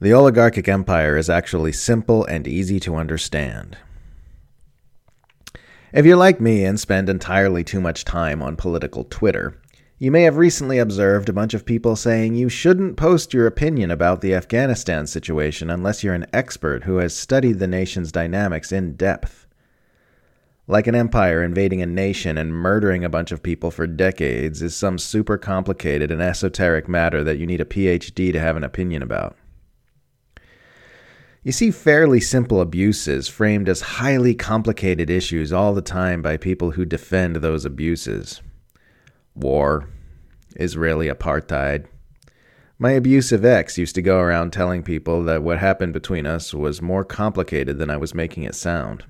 The oligarchic empire is actually simple and easy to understand. If you're like me and spend entirely too much time on political Twitter, you may have recently observed a bunch of people saying you shouldn't post your opinion about the Afghanistan situation unless you're an expert who has studied the nation's dynamics in depth. Like an empire invading a nation and murdering a bunch of people for decades is some super complicated and esoteric matter that you need a PhD to have an opinion about. You see fairly simple abuses framed as highly complicated issues all the time by people who defend those abuses. War, Israeli apartheid. My abusive ex used to go around telling people that what happened between us was more complicated than I was making it sound.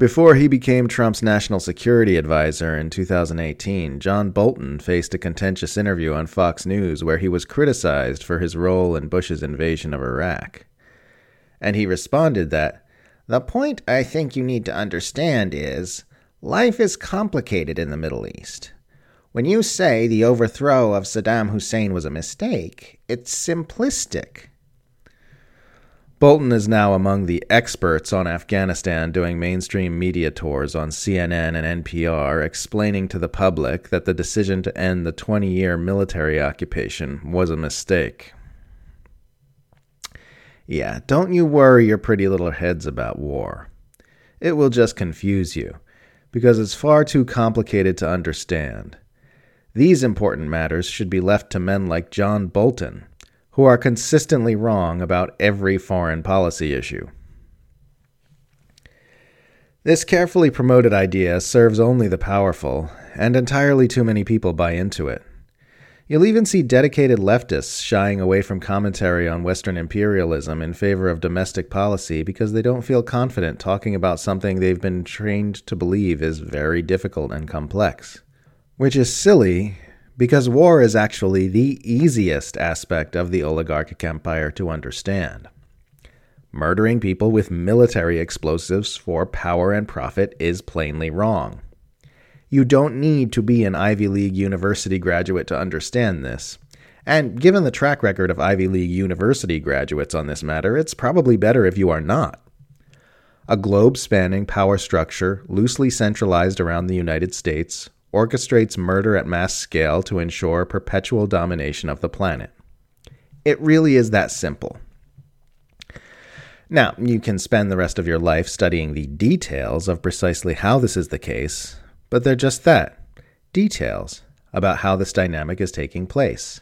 Before he became Trump's national security advisor in 2018, John Bolton faced a contentious interview on Fox News where he was criticized for his role in Bush's invasion of Iraq. And he responded that, The point I think you need to understand is life is complicated in the Middle East. When you say the overthrow of Saddam Hussein was a mistake, it's simplistic. Bolton is now among the experts on Afghanistan doing mainstream media tours on CNN and NPR, explaining to the public that the decision to end the 20 year military occupation was a mistake. Yeah, don't you worry your pretty little heads about war. It will just confuse you, because it's far too complicated to understand. These important matters should be left to men like John Bolton who are consistently wrong about every foreign policy issue. This carefully promoted idea serves only the powerful, and entirely too many people buy into it. You'll even see dedicated leftists shying away from commentary on Western imperialism in favor of domestic policy because they don't feel confident talking about something they've been trained to believe is very difficult and complex. Which is silly because war is actually the easiest aspect of the oligarchic empire to understand. Murdering people with military explosives for power and profit is plainly wrong. You don't need to be an Ivy League university graduate to understand this. And given the track record of Ivy League university graduates on this matter, it's probably better if you are not. A globe spanning power structure, loosely centralized around the United States, orchestrates murder at mass scale to ensure perpetual domination of the planet. It really is that simple. Now, you can spend the rest of your life studying the details of precisely how this is the case, but they're just that details about how this dynamic is taking place.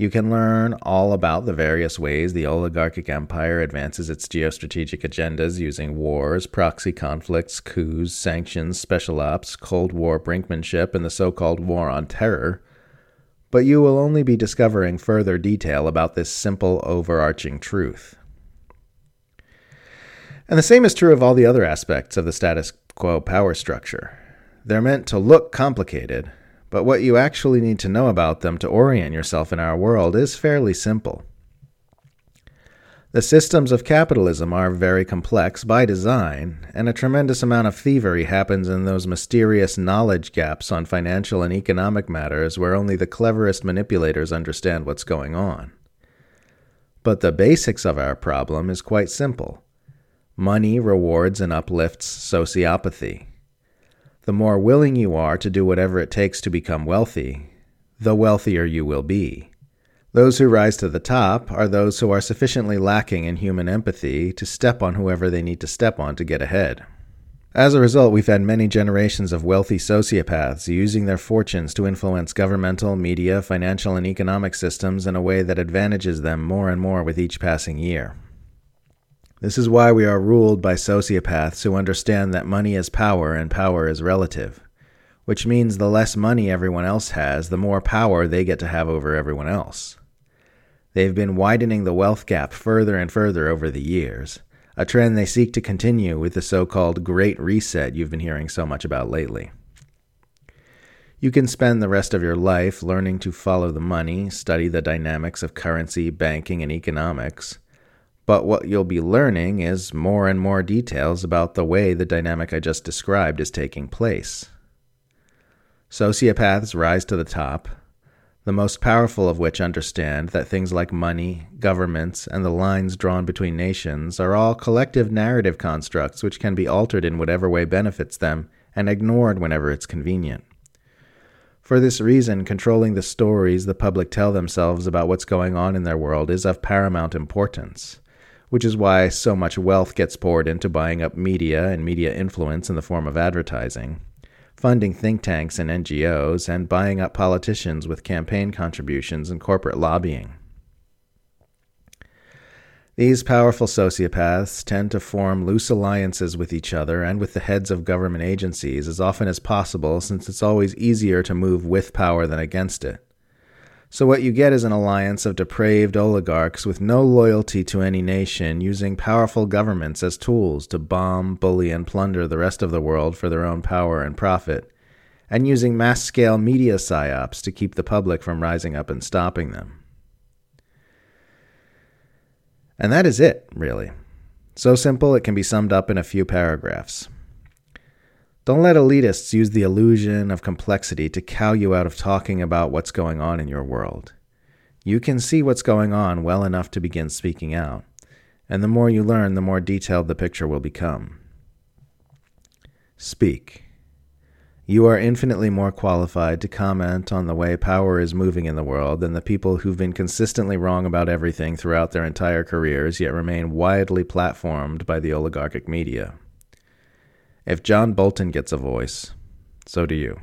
You can learn all about the various ways the oligarchic empire advances its geostrategic agendas using wars, proxy conflicts, coups, sanctions, special ops, Cold War brinkmanship, and the so called war on terror. But you will only be discovering further detail about this simple, overarching truth. And the same is true of all the other aspects of the status quo power structure. They're meant to look complicated, but what you actually need to know about them to orient yourself in our world is fairly simple. The systems of capitalism are very complex by design, and a tremendous amount of thievery happens in those mysterious knowledge gaps on financial and economic matters where only the cleverest manipulators understand what's going on. But the basics of our problem is quite simple money rewards and uplifts sociopathy. The more willing you are to do whatever it takes to become wealthy, the wealthier you will be. Those who rise to the top are those who are sufficiently lacking in human empathy to step on whoever they need to step on to get ahead. As a result, we've had many generations of wealthy sociopaths using their fortunes to influence governmental, media, financial, and economic systems in a way that advantages them more and more with each passing year. This is why we are ruled by sociopaths who understand that money is power and power is relative, which means the less money everyone else has, the more power they get to have over everyone else. They've been widening the wealth gap further and further over the years, a trend they seek to continue with the so called Great Reset you've been hearing so much about lately. You can spend the rest of your life learning to follow the money, study the dynamics of currency, banking, and economics but what you'll be learning is more and more details about the way the dynamic I just described is taking place. Sociopaths rise to the top. The most powerful of which understand that things like money, governments, and the lines drawn between nations are all collective narrative constructs which can be altered in whatever way benefits them and ignored whenever it's convenient. For this reason, controlling the stories the public tell themselves about what's going on in their world is of paramount importance, which is why so much wealth gets poured into buying up media and media influence in the form of advertising, funding think tanks and NGOs, and buying up politicians with campaign contributions and corporate lobbying. These powerful sociopaths tend to form loose alliances with each other and with the heads of government agencies as often as possible, since it's always easier to move with power than against it. So, what you get is an alliance of depraved oligarchs with no loyalty to any nation, using powerful governments as tools to bomb, bully, and plunder the rest of the world for their own power and profit, and using mass scale media psyops to keep the public from rising up and stopping them. And that is it, really. So simple it can be summed up in a few paragraphs. Don't let elitists use the illusion of complexity to cow you out of talking about what's going on in your world. You can see what's going on well enough to begin speaking out, and the more you learn, the more detailed the picture will become. Speak. You are infinitely more qualified to comment on the way power is moving in the world than the people who've been consistently wrong about everything throughout their entire careers, yet remain widely platformed by the oligarchic media. If John Bolton gets a voice, so do you.